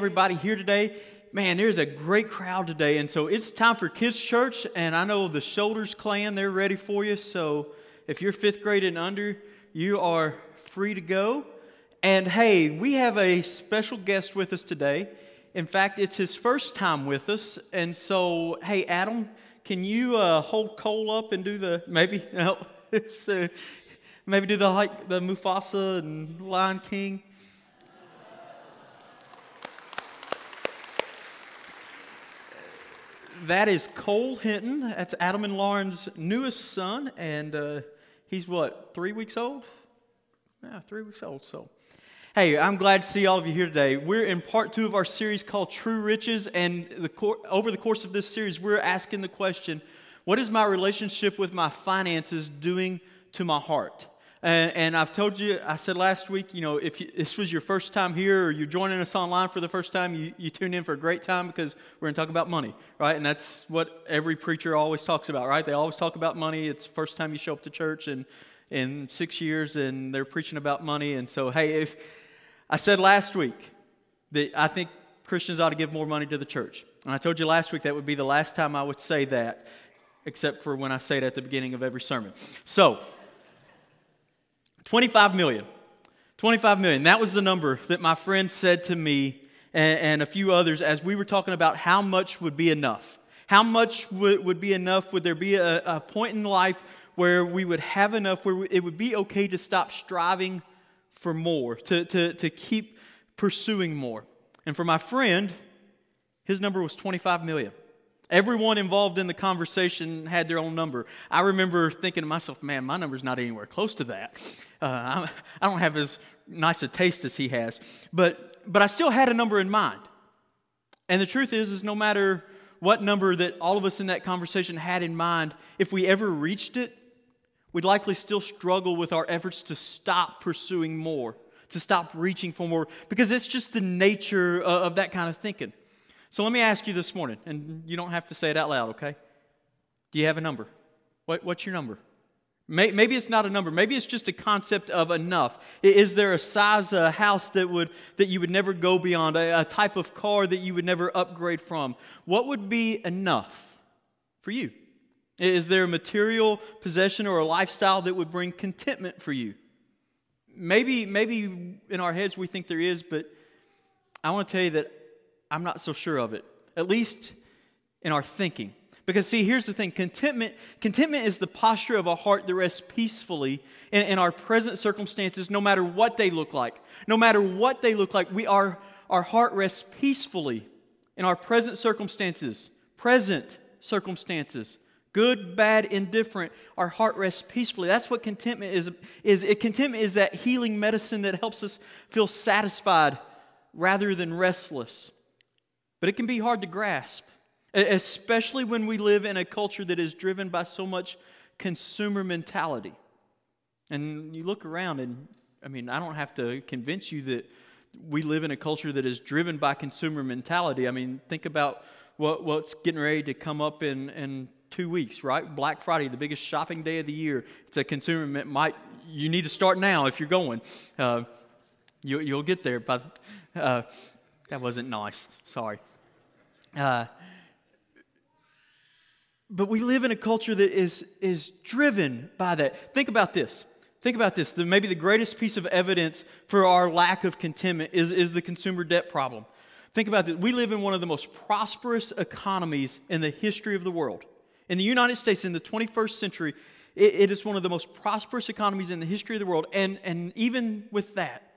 everybody here today. Man, there's a great crowd today. And so it's time for Kids Church. And I know the Shoulders Clan, they're ready for you. So if you're fifth grade and under, you are free to go. And hey, we have a special guest with us today. In fact, it's his first time with us. And so, hey, Adam, can you uh, hold Cole up and do the maybe? No, uh, maybe do the like the Mufasa and Lion King. That is Cole Hinton. That's Adam and Lauren's newest son, and uh, he's what three weeks old? Yeah, three weeks old. So. Hey, I'm glad to see all of you here today. We're in part two of our series called True Riches, and the, over the course of this series, we're asking the question what is my relationship with my finances doing to my heart? And, and, I've told you, I said last week, you know, if you, this was your first time here or you're joining us online for the first time, you, you tune in for a great time because we're going to talk about money, right? And that's what every preacher always talks about, right? They always talk about money. It's the first time you show up to church in, in six years and they're preaching about money. And so, hey, if I said last week that I think Christians ought to give more money to the church. And I told you last week that would be the last time I would say that, except for when I say it at the beginning of every sermon. So, 25 million. 25 million. That was the number that my friend said to me and, and, a few others as we were talking about how much would be enough. How much would, would be enough? Would there be a, a point in life where we would have enough, where it would be okay to stop striving for more, to, to, to keep pursuing more? And for my friend, his number was 25 million. Everyone involved in the conversation had their own number. I remember thinking to myself, man, my number's not anywhere close to that. Uh, I don't have as nice a taste as he has. But, but I still had a number in mind. And the truth is, is no matter what number that all of us in that conversation had in mind, if we ever reached it, we'd likely still struggle with our efforts to stop pursuing more, to stop reaching for more, because it's just the nature of that kind of thinking. So let me ask you this morning, and you don't have to say it out loud, okay? Do you have a number? What, what's your number? Maybe it's not a number. Maybe it's just a concept of enough. Is there a size a house that would that you would never go beyond? A, a type of car that you would never upgrade from? What would be enough for you? Is there a material possession or a lifestyle that would bring contentment for you? Maybe, maybe in our heads we think there is, but I want to tell you that I'm not so sure of it, at least in our thinking. Because, see, here's the thing contentment, contentment is the posture of a heart that rests peacefully in, in, our present circumstances, no matter what they look like. No matter what they look like, we are, our heart rests peacefully in our present circumstances. Present circumstances. Good, bad, indifferent, our heart rests peacefully. That's what contentment is. is it, contentment is that healing medicine that helps us feel satisfied rather than restless. But it can be hard to grasp, especially when we live in a culture that is driven by so much consumer mentality. And you look around, and I mean, I don't have to convince you that we live in a culture that is driven by consumer mentality. I mean, think about what, what's getting ready to come up in, in two weeks, right? Black Friday, the biggest shopping day of the year. It's a consumer might you need to start now if you're going. Uh, you, will get there, but uh, that wasn't nice. Sorry. Uh, but we live in a culture that is, is driven by that. Think about this. Think about this. The, maybe the greatest piece of evidence for our lack of contentment is, is the consumer debt problem. Think about this. We live in one of the most prosperous economies in the history of the world. In the United States, in the 21st century, it, it is one of the most prosperous economies in the history of the world. And, and even with that,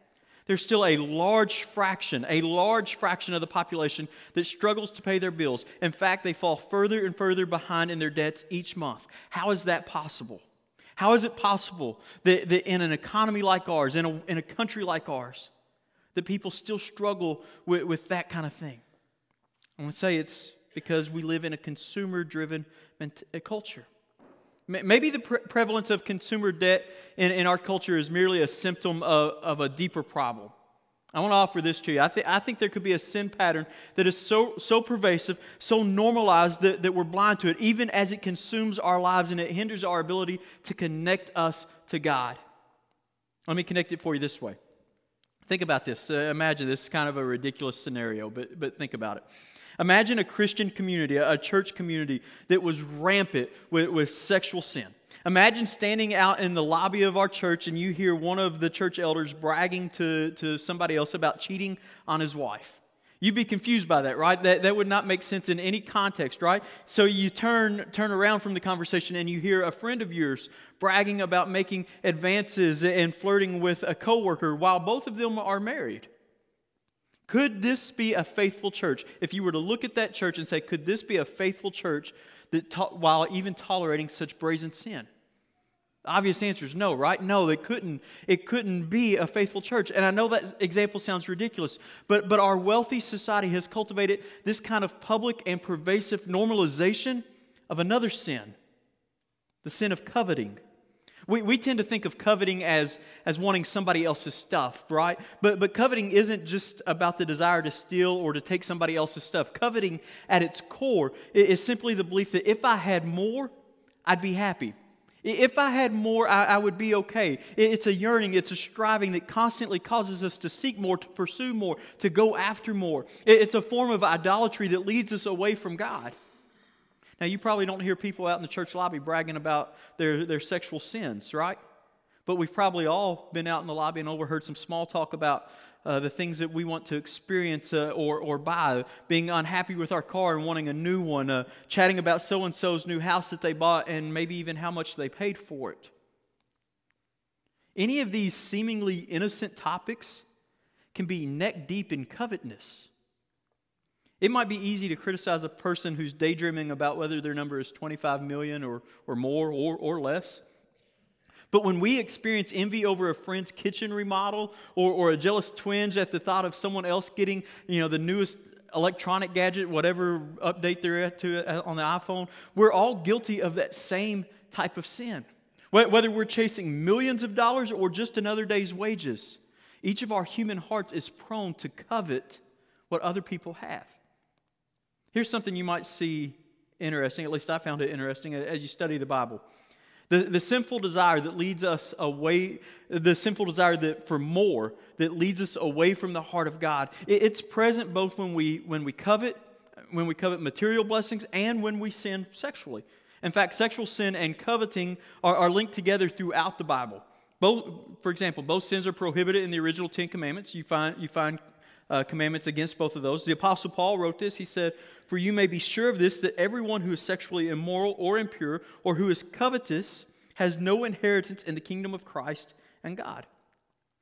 there's still a large fraction, a large fraction of the population that struggles to pay their bills. In fact, they fall further and further behind in their debts each month. How is that possible? How is it possible that, that in an economy like ours, in a, in a country like ours, that people still struggle with, with that kind of thing? I to say it's because we live in a consumer driven culture. Maybe the pre- prevalence of consumer debt in, in our culture is merely a symptom of, of a deeper problem. I want to offer this to you. I, th- I think there could be a sin pattern that is so, so pervasive, so normalized that, that we're blind to it, even as it consumes our lives and it hinders our ability to connect us to God. Let me connect it for you this way Think about this. Uh, imagine this is kind of a ridiculous scenario, but, but think about it. Imagine a Christian community, a church community that was rampant with, with sexual sin. Imagine standing out in the lobby of our church and you hear one of the church elders bragging to, to somebody else about cheating on his wife. You'd be confused by that, right? That, that would not make sense in any context, right? So you turn, turn around from the conversation and you hear a friend of yours bragging about making advances and flirting with a coworker while both of them are married. Could this be a faithful church? If you were to look at that church and say, could this be a faithful church that to- while even tolerating such brazen sin? The obvious answer is no, right? No, it couldn't. It couldn't be a faithful church. And I know that example sounds ridiculous, but, but our wealthy society has cultivated this kind of public and pervasive normalization of another sin the sin of coveting. We, we tend to think of coveting as, as wanting somebody else's stuff, right? But, but coveting isn't just about the desire to steal or to take somebody else's stuff. Coveting, at its core, is simply the belief that if I had more, I'd be happy. If I had more, I, I, would be okay. It's a yearning, it's a striving that constantly causes us to seek more, to pursue more, to go after more. It's a form of idolatry that leads us away from God. Now, you probably don't hear people out in the church lobby bragging about their, their sexual sins, right? But we've probably all been out in the lobby and overheard some small talk about uh, the things that we want to experience uh, or, or buy, being unhappy with our car and wanting a new one, uh, chatting about so and so's new house that they bought and maybe even how much they paid for it. Any of these seemingly innocent topics can be neck deep in covetousness. It might be easy to criticize a person who's daydreaming about whether their number is 25 million or, or more or, or less. But when we experience envy over a friend's kitchen remodel or, or a jealous twinge at the thought of someone else getting, you know, the newest electronic gadget, whatever update they're at to uh, on the iPhone, we're all guilty of that same type of sin. Whether we're chasing millions of dollars or just another day's wages, each of our human hearts is prone to covet what other people have. Here's something you might see interesting, at least I found it interesting as you study the Bible. The, the sinful desire that leads us away, the sinful desire that for more that leads us away from the heart of God, it, it's present both when we, when we covet, when we covet material blessings, and when we sin sexually. In fact, sexual sin and coveting are, are linked together throughout the Bible. Both, for example, both sins are prohibited in the original Ten Commandments. You find, you find uh, commandments against both of those. The Apostle Paul wrote this. He said, For you may be sure of this, that everyone who is sexually immoral or impure or who is covetous has no inheritance in the kingdom of Christ and God.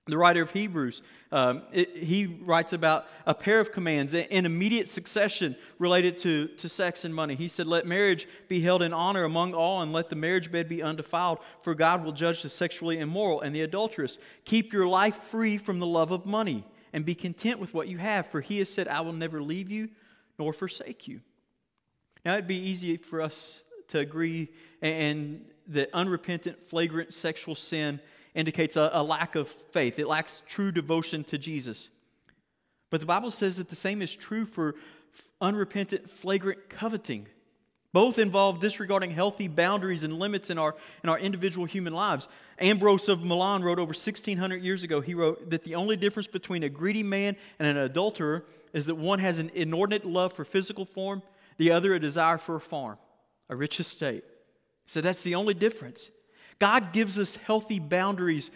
The writer of Hebrews, um, it, he writes about a pair of commands in immediate succession related to, to sex and money. He said, Let marriage be held in honor among all, and let the marriage bed be undefiled, for God will judge the sexually immoral and the adulterous. Keep your life free from the love of money and be content with what you have, for he has said, I will never leave you nor forsake you. Now, it'd be easy for us to agree and that unrepentant, flagrant sexual sin indicates a, a, lack of faith. It lacks true devotion to Jesus. But the Bible says that the same is true for unrepentant, flagrant coveting. Both involve disregarding healthy boundaries and limits in our, in our individual human lives. Ambrose of Milan wrote over 1600 years ago, he wrote that the only difference between a greedy man and an adulterer is that one has an inordinate love for physical form, the other a desire for a farm, a rich estate. So that's the only difference. God gives us healthy boundaries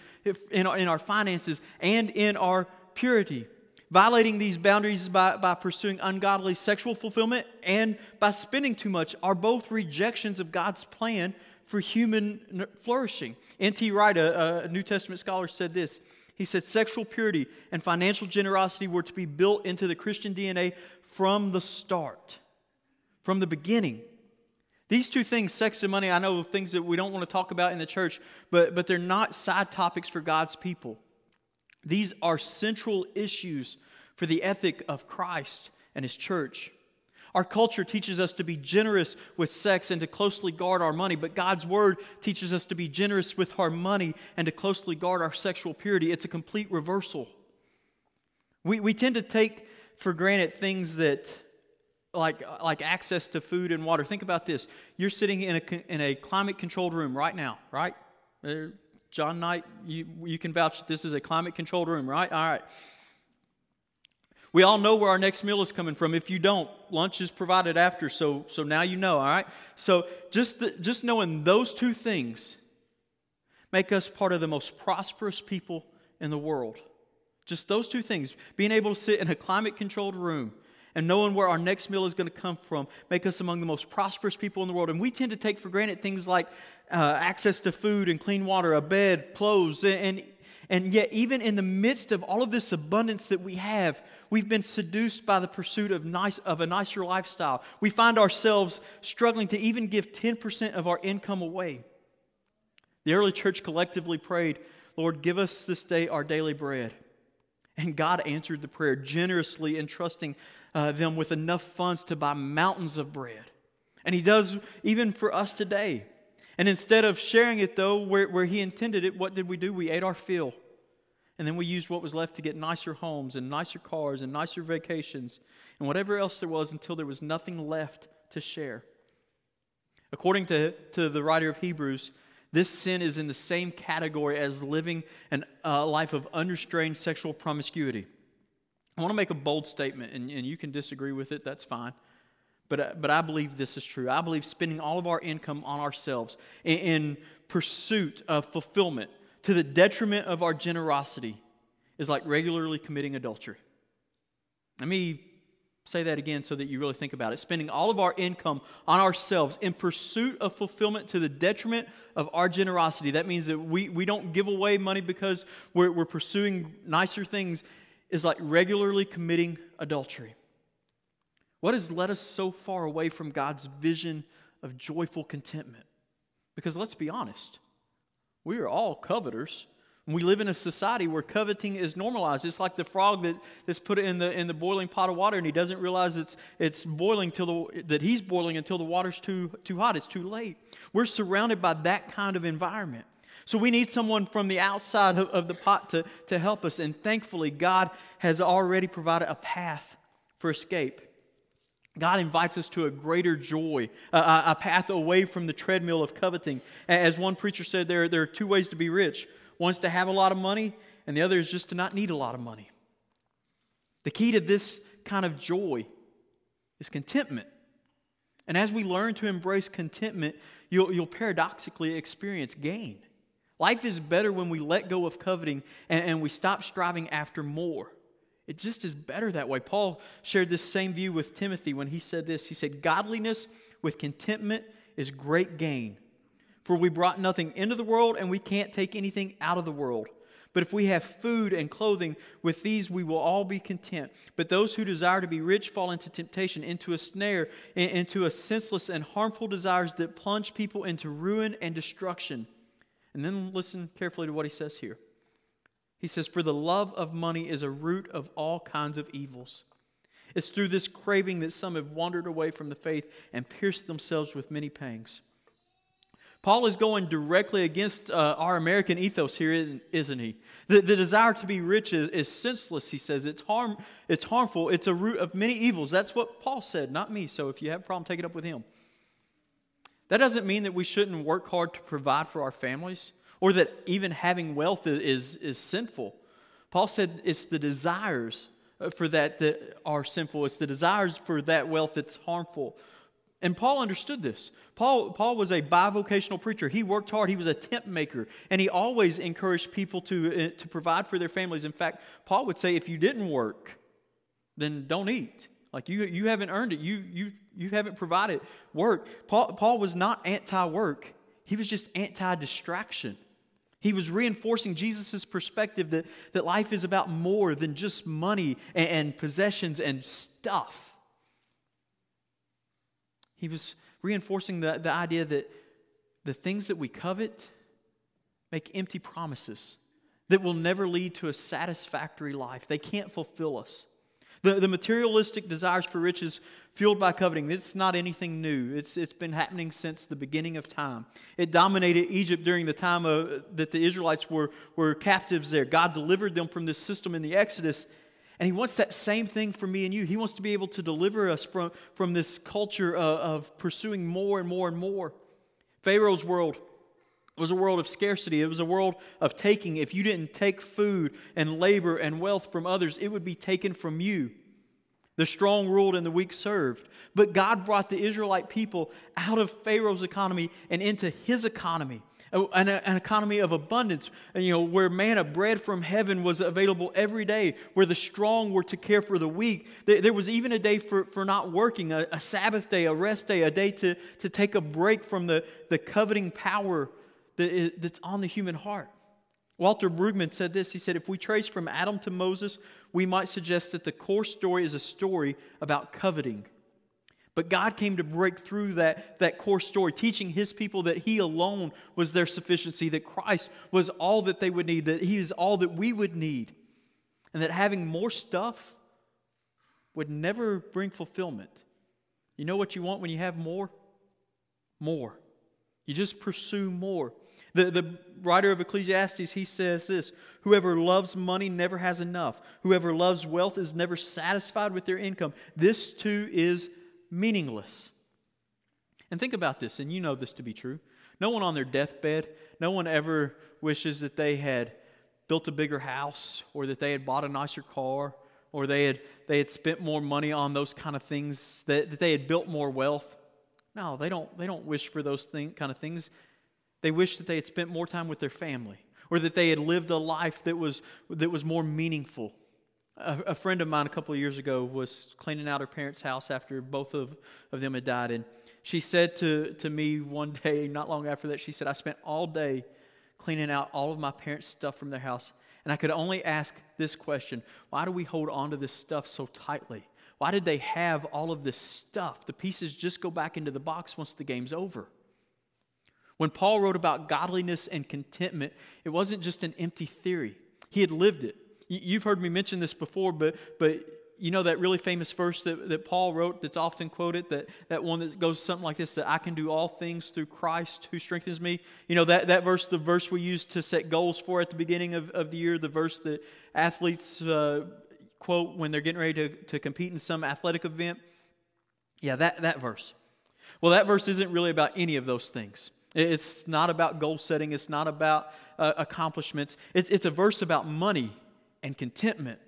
in our, in our finances and in our purity. Violating these boundaries by, by pursuing ungodly sexual fulfillment and by spending too much are both rejections of God's plan for human flourishing. N.T. Wright, a, a New Testament scholar, said this. He said, Sexual purity and financial generosity were to be built into the Christian DNA from the start, from the beginning. These two things, sex and money, I know things that we don't want to talk about in the church, but, but they're not side topics for God's people. These are central issues for the ethic of Christ and His church. Our culture teaches us to be generous with sex and to closely guard our money, but God's Word teaches us to be generous with our money and to closely guard our sexual purity. It's a complete reversal. We, we tend to take for granted things that, like, like access to food and water. Think about this. You're sitting in a, in a climate controlled room right now, right? Uh, John Knight, you, you can vouch that this is a climate controlled room, right? All right. We all know where our next meal is coming from. If you don't, lunch is provided after, so, so now you know, all right? So just, the, just knowing those two things make us part of the most prosperous people in the world. Just those two things, being able to sit in a climate controlled room and knowing where our next meal is going to come from, make us among the most prosperous people in the world. And we tend to take for granted things like uh, access to food and clean water, a bed, clothes, and, and yet, even in the midst of all of this abundance that we have, we've been seduced by the pursuit of, nice, of a nicer lifestyle. We find ourselves struggling to even give 10% of our income away. The early church collectively prayed, Lord, give us this day our daily bread. And God answered the prayer generously, entrusting uh, them with enough funds to buy mountains of bread. And He does even for us today. And instead of sharing it, though, where, where He intended it, what did we do? We ate our fill. And then we used what was left to get nicer homes and nicer cars and nicer vacations and whatever else there was until there was nothing left to share. According to, to the writer of Hebrews, this sin is in the same category as living a uh, life of unrestrained sexual promiscuity. I want to make a bold statement, and, and you can disagree with it, that's fine. But, uh, but I believe this is true. I believe spending all of our income on ourselves in, in pursuit of fulfillment to the detriment of our generosity is like regularly committing adultery. Let me say that again so that you really think about it. Spending all of our income on ourselves in pursuit of fulfillment to the detriment of our generosity. That means that we, we don't give away money because we're, we're pursuing nicer things, is like regularly committing adultery. What has led us so far away from God's vision of joyful contentment? Because let's be honest, we are all coveters. We live in a society where coveting is normalized. It's like the frog that, that's put in the, in the boiling pot of water and he doesn't realize it's, it's boiling till the, that he's boiling until the water's too, too hot. It's too late. We're surrounded by that kind of environment. So we need someone from the outside of, of the pot to, to help us. And thankfully, God has already provided a path for escape. God invites us to a greater joy, a, a, path away from the treadmill of coveting. As one preacher said, there, there are two ways to be rich one is to have a lot of money, and the other is just to not need a lot of money. The key to this kind of joy is contentment. And as we learn to embrace contentment, you'll, you'll paradoxically experience gain. Life is better when we let go of coveting and, and we stop striving after more. It just is better that way. Paul shared this same view with Timothy when he said this. He said, Godliness with contentment is great gain. For we brought nothing into the world, and we can't take anything out of the world. But if we have food and clothing, with these we will all be content. But those who desire to be rich fall into temptation, into a snare, into a senseless and harmful desires that plunge people into ruin and destruction. And then listen carefully to what he says here. He says, For the love of money is a root of all kinds of evils. It's through this craving that some have wandered away from the faith and pierced themselves with many pangs. Paul is going directly against uh, our American ethos here, isn't he? The, the desire to be rich is, is, senseless, he says. It's, harm, it's harmful. It's a root of many evils. That's what Paul said, not me. So if you have a problem, take it up with him. That doesn't mean that we shouldn't work hard to provide for our families or that even having wealth is, is sinful. Paul said it's the desires uh, for that that are sinful, it's the desires for that wealth that's harmful. And Paul understood this. Paul, Paul was a bivocational preacher. He worked hard. He was a tent maker. And he always encouraged people to, uh, to provide for their families. In fact, Paul would say, if you didn't work, then don't eat. Like you, you haven't earned it. You, you, you haven't provided work. Paul, Paul was not anti work, he was just anti distraction. He was reinforcing Jesus' perspective that, that life is about more than just money and, and possessions and stuff. He was reinforcing the, the idea that the things that we covet make empty promises that will never lead to a satisfactory life. They can't fulfill us. The, the materialistic desires for riches fueled by coveting, it's not anything new. It's, it's been happening since the beginning of time. It dominated Egypt during the time of, that the Israelites were, were captives there. God delivered them from this system in the Exodus. And He wants that same thing for me and you. He wants to be able to deliver us from, from this culture of, of pursuing more and more and more. Pharaoh's world It was a world of scarcity. It was a world of taking. If you didn't take food and labor and wealth from others, it would be taken from you. The strong ruled and the weak served. But God brought the Israelite people out of Pharaoh's economy and into his economy, an, an, economy of abundance, you know, where manna, bread from heaven, was available every day, where the strong were to care for the weak. There was even a day for, for not working, a, a Sabbath day, a rest day, a day to, to take a break from the, the coveting power that's on the human heart. Walter Brueggemann said this. He said, If we trace from Adam to Moses, we might suggest that the core story is a story about coveting. But God came to break through that, that core story, teaching his people that he alone was their sufficiency, that Christ was all that they would need, that he is all that we would need, and that having more stuff would never bring fulfillment. You know what you want when you have more? More. You just pursue more. The, the writer of Ecclesiastes, he says this Whoever loves money never has enough. Whoever loves wealth is never satisfied with their income. This too is meaningless. And think about this, and you know this to be true. No one on their deathbed, no one ever wishes that they had built a bigger house or that they had bought a nicer car or they had, they had spent more money on those kind of things, that, that they had built more wealth. No, they don't, they don't wish for those thing, kind of things. They wish that they had spent more time with their family or that they had lived a life that was, that was more meaningful. A, a friend of mine a couple of years ago was cleaning out her parents' house after both of, of them had died. And she said to, to me one day, not long after that, she said, I spent all day cleaning out all of my parents' stuff from their house. And I could only ask this question why do we hold on to this stuff so tightly? Why did they have all of this stuff? The pieces just go back into the box once the game's over. When Paul wrote about godliness and contentment, it wasn't just an empty theory, he had lived it. You've heard me mention this before, but, but you know that really famous verse that, that Paul wrote that's often quoted, that, that one that goes something like this that I can do all things through Christ who strengthens me. You know, that, that verse, the verse we use to set goals for at the beginning of, of the year, the verse that athletes uh, quote when they're getting ready to, to compete in some athletic event. Yeah, that, that verse. Well, that verse isn't really about any of those things. It's not about goal setting, it's not about uh, accomplishments. It's, it's a verse about money and contentment.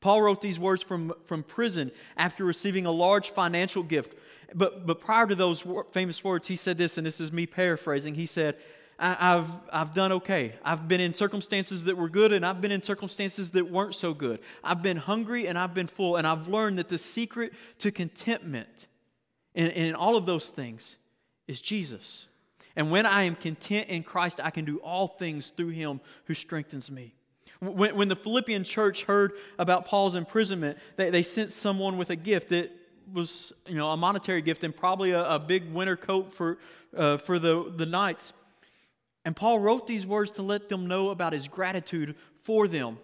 Paul wrote these words from, from prison after receiving a large financial gift. But, but prior to those famous words, he said this, and this is me paraphrasing. He said, I've, I've done okay. I've been in circumstances that were good, and I've been in circumstances that weren't so good. I've been hungry, and I've been full, and I've learned that the secret to contentment in, in all of those things is Jesus. And when I am content in Christ, I can do all things through him who strengthens me. When, when the Philippian church heard about Paul's imprisonment, they, they sent someone with a gift that was you know, a monetary gift and probably a, a big winter coat for, uh, for the, the nights. And Paul wrote these words to let them know about his gratitude for them.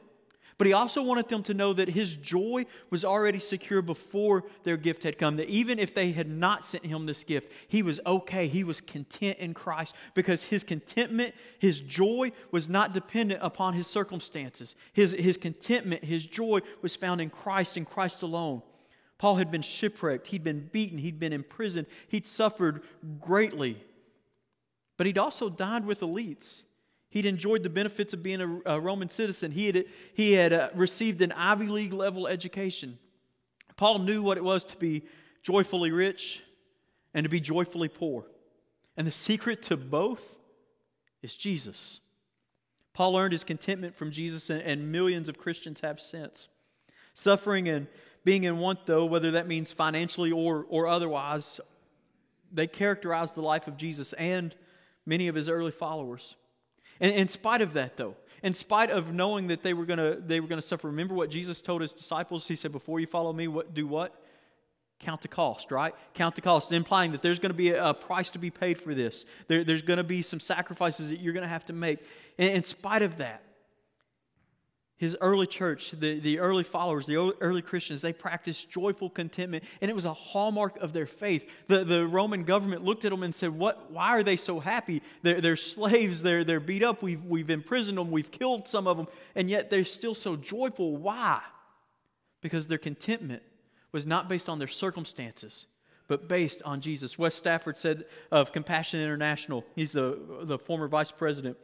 But he also wanted them to know that his joy was already secure before their gift had come. That even if they had not sent him this gift, he was okay. He was content in Christ because his contentment, his joy was not dependent upon his circumstances. His, his contentment, his joy was found in Christ and Christ alone. Paul had been shipwrecked, he'd been beaten, he'd been imprisoned, he'd suffered greatly. But he'd also dined with elites. He'd enjoyed the benefits of being a, a Roman citizen. He had, he had uh, received an Ivy League level education. Paul knew what it was to be joyfully rich and to be joyfully poor. And the secret to both is Jesus. Paul earned his contentment from Jesus, and, and millions of Christians have since. Suffering and being in want, though, whether that means financially or, or otherwise, they characterize the life of Jesus and many of his early followers. In spite of that, though, in spite of knowing that they were gonna they were gonna suffer, remember what Jesus told his disciples? He said, "Before you follow me, what do what? Count the cost, right? Count the cost, implying that there's going to be a, price to be paid for this. There, there's going to be some sacrifices that you're going to have to make. In spite of that, his early church, the, the early followers, the early Christians, they practiced joyful contentment, and it was a hallmark of their faith. The, the Roman government looked at them and said, what, Why are they so happy? They're, they're slaves, they're, they're beat up, we've, we've imprisoned them, we've killed some of them, and yet they're still so joyful. Why? Because their contentment was not based on their circumstances, but based on Jesus. Wes Stafford said of Compassion International, he's the, the former vice president.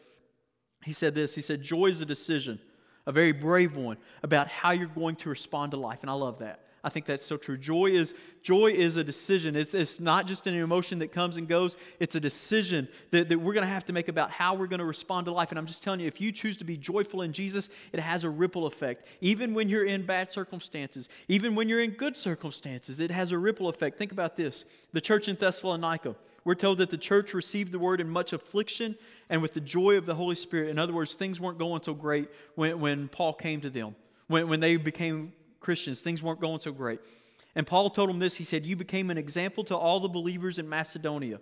He said this He said, Joy is a decision, a very brave one, about how you're going to respond to life. And I love that. I think that's so true. Joy is joy is a decision. It's, it's not just an emotion that comes and goes. It's a decision that, that we're going to have to make about how we're going to respond to life. And I'm just telling you, if you choose to be joyful in Jesus, it has a ripple effect. Even when you're in bad circumstances, even when you're in good circumstances, it has a ripple effect. Think about this: the church in Thessalonica. We're told that the church received the word in much affliction and with the joy of the Holy Spirit. In other words, things weren't going so great when, when Paul came to them. When, when they became Christians. Things weren't going so great. And Paul told them this he said, You became an example to all the believers in Macedonia.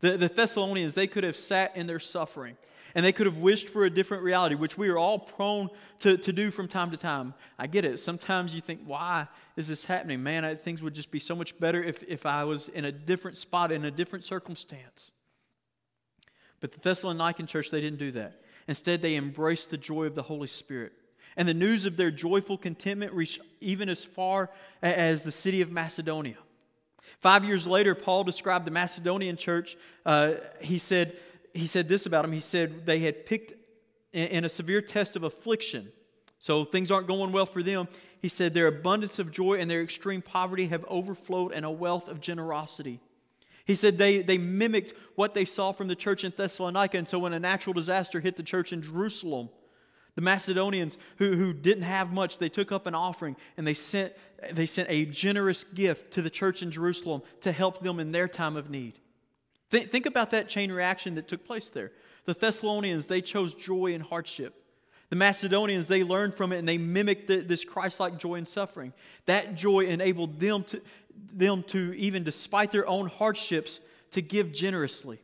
The, the Thessalonians, they could have sat in their suffering and they could have wished for a different reality, which we are all prone to, to do from time to time. I get it. Sometimes you think, why is this happening? Man, I, things would just be so much better if, if I was in a different spot, in a different circumstance. But the Thessalonican church, they didn't do that. Instead, they embraced the joy of the Holy Spirit. And the news of their joyful contentment reached even as far as the city of Macedonia. Five years later, Paul described the Macedonian church. Uh, he, said, he said this about them. He said they had picked in a severe test of affliction. So things aren't going well for them. He said their abundance of joy and their extreme poverty have overflowed in a wealth of generosity. He said they, they mimicked what they saw from the church in Thessalonica. And so when a natural disaster hit the church in Jerusalem, the Macedonians who, who didn't have much, they took up an offering and they sent, they sent a generous gift to the church in Jerusalem to help them in their time of need. Think, think about that chain reaction that took place there. The Thessalonians, they chose joy in hardship. The Macedonians, they learned from it and they mimicked the, this Christ like joy in suffering. That joy enabled them to, them to, even despite their own hardships, to give generously.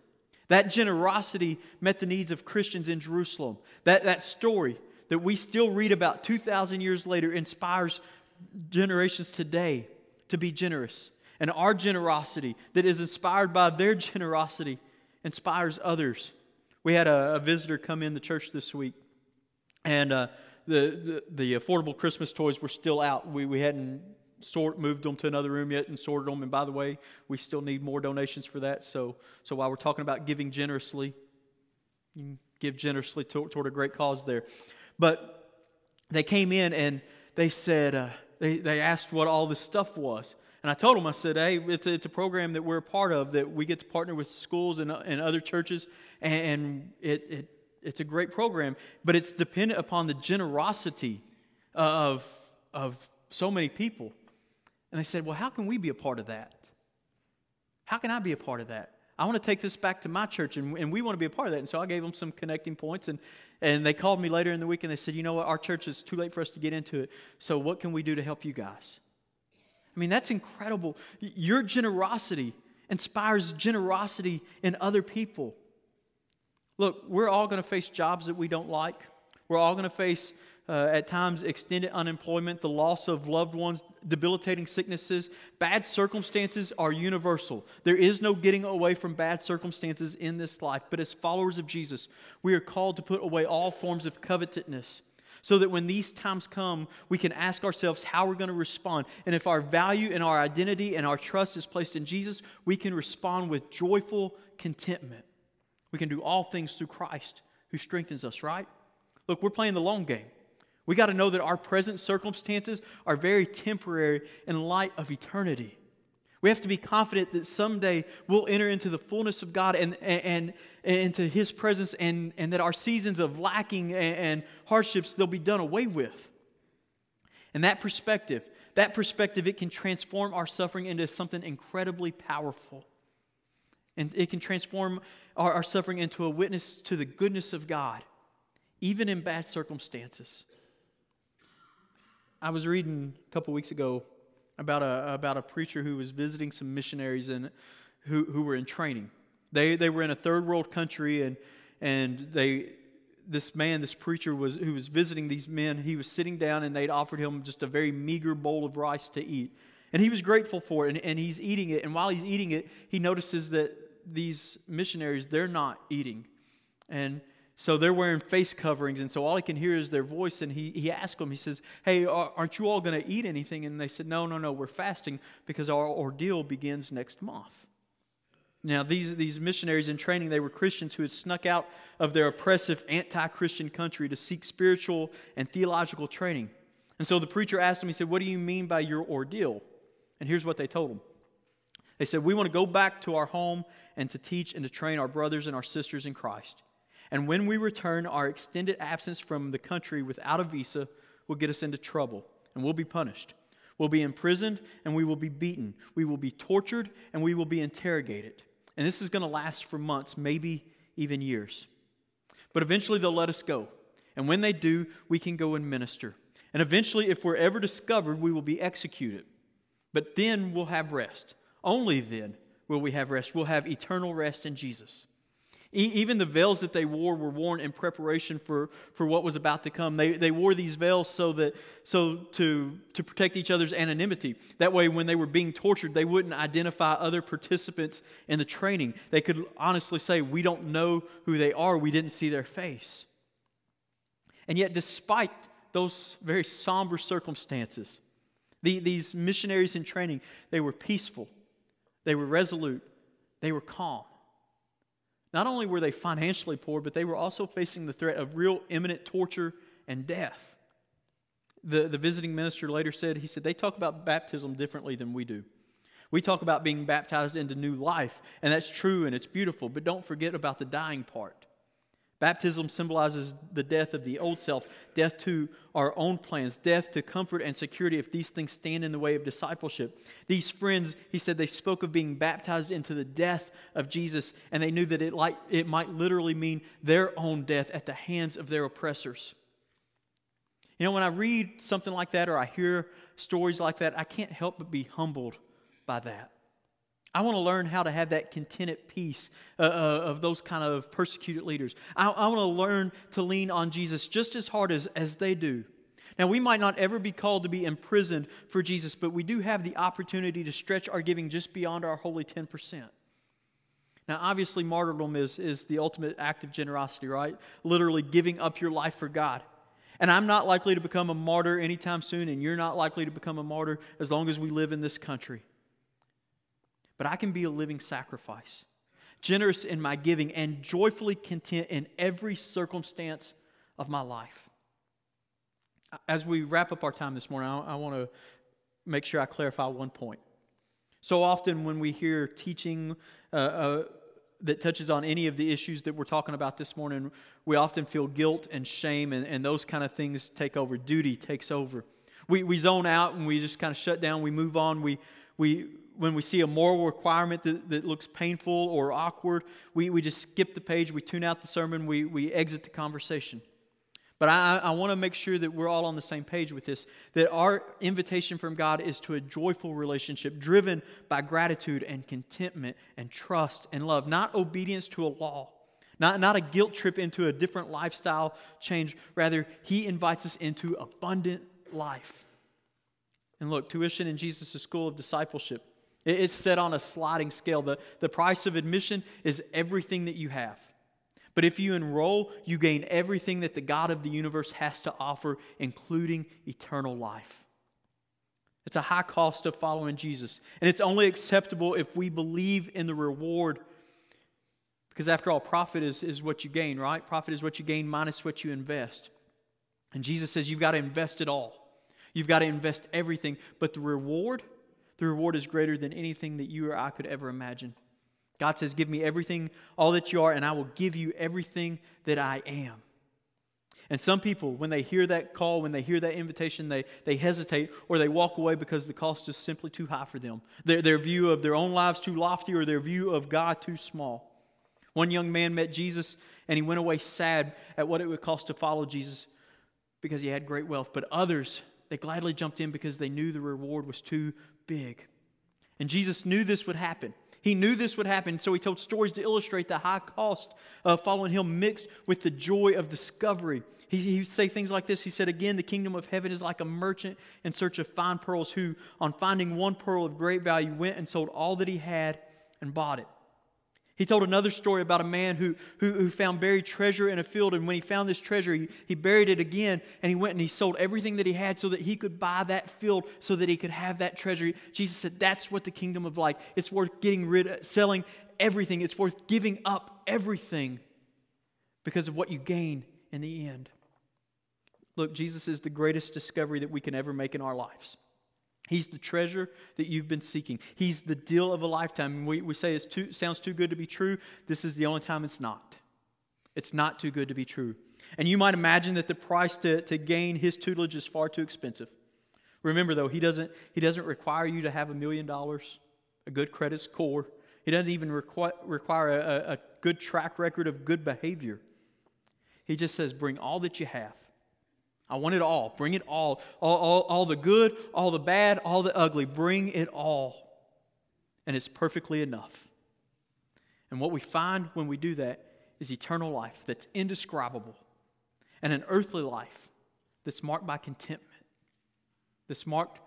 That generosity met the needs of Christians in Jerusalem. That, that story that we still read about 2,000 years later inspires generations today to be generous. And our generosity, that is inspired by their generosity, inspires others. We had a, a visitor come in the church this week, and uh, the, the, the affordable Christmas toys were still out. We, we hadn't sort moved them to another room yet and sorted them. And by the way, we still need more donations for that. So, so while we're talking about giving generously, give generously toward, toward a great cause there. But they came in and they said, uh, they, they asked what all this stuff was. And I told them, I said, hey, it's a, it's a program that we're a part of that we get to partner with schools and, and other churches. And it, it, it's a great program, but it's dependent upon the generosity of, of so many people. And they said, Well, how can we be a part of that? How can I be a part of that? I want to take this back to my church, and, and we want to be a part of that. And so I gave them some connecting points, and, and they called me later in the week and they said, You know what? Our church is too late for us to get into it. So what can we do to help you guys? I mean, that's incredible. Your generosity inspires generosity in other people. Look, we're all going to face jobs that we don't like. We're all going to face uh, at times extended unemployment, the loss of loved ones, debilitating sicknesses. Bad circumstances are universal. There is no getting away from bad circumstances in this life. But as followers of Jesus, we are called to put away all forms of covetousness so that when these times come, we can ask ourselves how we're going to respond. And if our value and our identity and our trust is placed in Jesus, we can respond with joyful contentment. We can do all things through Christ who strengthens us, right? Look, we're playing the long game. We got to know that our present circumstances are very temporary in light of eternity. We have to be confident that someday we'll enter into the fullness of God and, and, and into His presence, and, and that our seasons of lacking and, and hardships, they'll be done away with. And that perspective, that perspective, it can transform our suffering into something incredibly powerful. And it can transform our, our suffering into a witness to the goodness of God, even in bad circumstances. I was reading a couple weeks ago about a, about a preacher who was visiting some missionaries and who, who were in training. They, they were in a third world country, and, and they, this man, this preacher, was, who was visiting these men, he was sitting down and they'd offered him just a very meager bowl of rice to eat. And he was grateful for it, and, and he's eating it. And while he's eating it, he notices that these missionaries, they're not eating. And So they're wearing face coverings, and so all he can hear is their voice. And he, he asked them, he says, Hey, aren't you all going to eat anything? And they said, No, no, no, we're fasting because our ordeal begins next month. Now, these, these missionaries in training, they were Christians who had snuck out of their oppressive anti Christian country to seek spiritual and theological training. And so the preacher asked them, he said, What do you mean by your ordeal? And here's what they told him They said, We want to go back to our home and to teach and to train our brothers and our sisters in Christ. And when we return, our extended absence from the country without a visa will get us into trouble, and we'll be punished. We'll be imprisoned, and we will be beaten. We will be tortured, and we will be interrogated. And this is going to last for months, maybe even years. But eventually, they'll let us go. And when they do, we can go and minister. And eventually, if we're ever discovered, we will be executed. But then we'll have rest. Only then will we have rest. We'll have eternal rest in Jesus. Even the veils that they wore were worn in preparation for, for what was about to come. They, they wore these veils so that so to, to protect each other's anonymity. That way, when they were being tortured, they wouldn't identify other participants in the training. They could honestly say, We don't know who they are, we didn't see their face. And yet, despite those very somber circumstances, the, these missionaries in training, they were peaceful, they were resolute, they were calm. Not only were they financially poor, but they were also facing the threat of real imminent torture and death. The, the visiting minister later said, he said, they talk about baptism differently than we do. We talk about being baptized into new life, and that's true and it's beautiful, but don't forget about the dying part. Baptism symbolizes the death of the old self, death to our own plans, death to comfort and security if these things stand in the way of discipleship. These friends, he said, they spoke of being baptized into the death of Jesus, and they knew that it, like, it might literally mean their own death at the hands of their oppressors. You know, when I read something like that or I hear stories like that, I can't help but be humbled by that. I want to learn how to have that contented peace uh, uh, of those kind of persecuted leaders. I, I want to learn to lean on Jesus just as hard as, as they do. Now, we might not ever be called to be imprisoned for Jesus, but we do have the opportunity to stretch our giving just beyond our holy 10%. Now, obviously, martyrdom is, is the ultimate act of generosity, right? Literally giving up your life for God. And I'm not likely to become a martyr anytime soon, and you're not likely to become a martyr as long as we live in this country but I can be a living sacrifice, generous in my giving, and joyfully content in every circumstance of my life. As we wrap up our time this morning, I, I want to make sure I clarify one point. So often, when we hear teaching uh, uh, that touches on any of the issues that we're talking about this morning, we often feel guilt and shame, and, and those kind of things take over. Duty takes over. We, we zone out and we just kind of shut down. We move on. We, we, when we see a moral requirement that, that looks painful or awkward, we, we just skip the page, we tune out the sermon, we, we exit the conversation. But I, I want to make sure that we're all on the same page with this that our invitation from God is to a joyful relationship driven by gratitude and contentment and trust and love, not obedience to a law, not, not a guilt trip into a different lifestyle change. Rather, He invites us into abundant life. And look, tuition in Jesus' school of discipleship it's set on a sliding scale. The, the price of admission is everything that you have. But if you enroll, you gain everything that the God of the universe has to offer, including eternal life. It's a high cost of following Jesus. And it's only acceptable if we believe in the reward. Because after all, profit is, is what you gain, right? Profit is what you gain minus what you invest. And Jesus says you've got to invest it all. You've got to invest everything. But the reward, the reward is greater than anything that you or I could ever imagine. God says, Give me everything, all that you are, and I will give you everything that I am. And some people, when they hear that call, when they hear that invitation, they, they hesitate or they walk away because the cost is simply too high for them. Their, their view of their own lives too lofty or their view of God too small. One young man met Jesus and he went away sad at what it would cost to follow Jesus because he had great wealth. But others, they gladly jumped in because they knew the reward was too big. And Jesus knew this would happen. He knew this would happen, so he told stories to illustrate the high cost of following him mixed with the joy of discovery. He, he would say things like this. He said, Again, the kingdom of heaven is like a merchant in search of fine pearls who, on finding one pearl of great value, went and sold all that he had and bought it. He told another story about a man who, who, who, found buried treasure in a field, and when he found this treasure, he, he buried it again, and he went and he sold everything that he had so that he could buy that field so that he could have that treasure. Jesus said, That's what the kingdom of life. It's worth getting rid of, selling everything. It's worth giving up everything because of what you gain in the end. Look, Jesus is the greatest discovery that we can ever make in our lives. He's the treasure that you've been seeking. He's the deal of a lifetime. We, we say it sounds too good to be true. This is the only time it's not. It's not too good to be true. And you might imagine that the price to, to gain his tutelage is far too expensive. Remember, though, he doesn't, he doesn't require you to have a million dollars, a good credit score. He doesn't even requ- require a, a good track record of good behavior. He just says, bring all that you have I want it all. Bring it all. All, all. all the good, all the bad, all the ugly. Bring it all. And it's perfectly enough. And what we find when we do that is eternal life that's indescribable and an earthly life that's marked by contentment, that's marked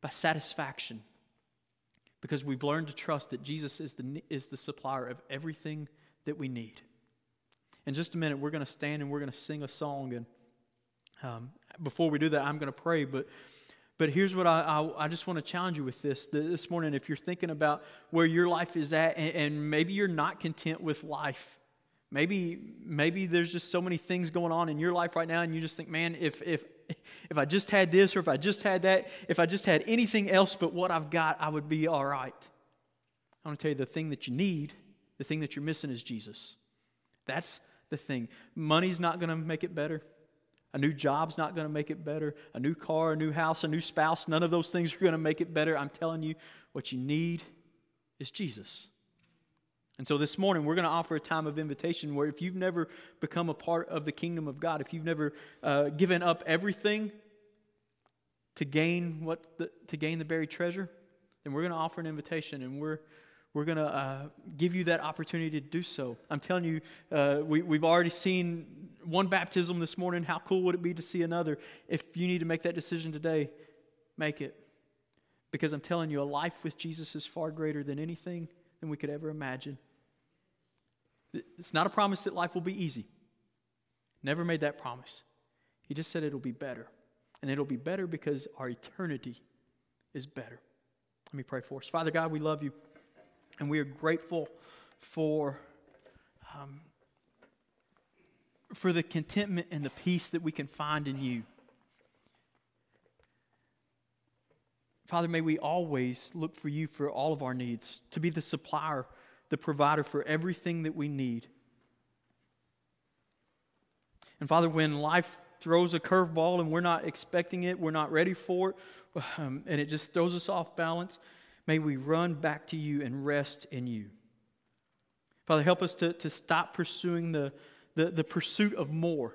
by satisfaction because we've learned to trust that Jesus is the, is the supplier of everything that we need. In just a minute, we're going to stand and we're going to sing a song. And um, before we do that, I'm going to pray, but but here's what I, I, I, just want to challenge you with this this morning. If you're thinking about where your life is at, and, and, maybe you're not content with life, maybe maybe there's just so many things going on in your life right now, and you just think, man, if if if I just had this, or if I just had that, if I just had anything else but what I've got, I would be all right. I want to tell you the thing that you need, the thing that you're missing is Jesus. That's the thing. Money's not going to make it better. A new job's not going to make it better. A new car, a new house, a new spouse, none of those things are going to make it better. I'm telling you, what you need is Jesus. And so this morning, we're going to offer a time of invitation where if you've never become a part of the kingdom of God, if you've never uh, given up everything to gain what the, to gain the buried treasure, then we're going to offer an invitation, and we're we're going to uh, give you that opportunity to do so. I'm telling you, uh, we, we've already seen one baptism this morning. How cool would it be to see another? If you need to make that decision today, make it. Because I'm telling you, a life with Jesus is far greater than anything than we could ever imagine. It's not a promise that life will be easy. Never made that promise. He just said it'll be better. And it'll be better because our eternity is better. Let me pray for us. Father God, we love you. And we are grateful for, um, for the contentment and the peace that we can find in you. Father, may we always look for you for all of our needs, to be the supplier, the provider for everything that we need. And Father, when life throws a curveball and we're not expecting it, we're not ready for it, um, and it just throws us off balance, May we run back to you and rest in you. Father, help us to, to stop pursuing the, the, the pursuit of more,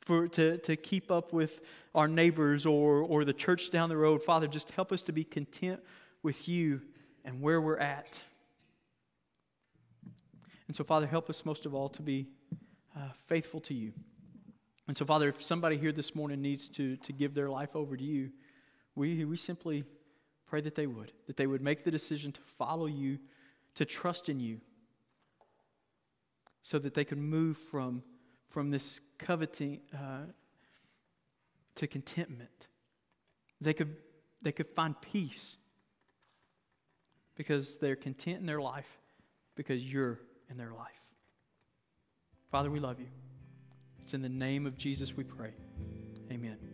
for, to, to keep up with our neighbors or, or the church down the road. Father, just help us to be content with you and where we're at. And so, Father, help us most of all to be uh, faithful to you. And so, Father, if somebody here this morning needs to, to give their life over to you, we, we simply Pray that they would, that they would make the decision to follow you, to trust in you, so that they could move from, from this coveting uh, to contentment. They could, they could find peace because they're content in their life because you're in their life. Father, we love you. It's in the name of Jesus we pray. Amen.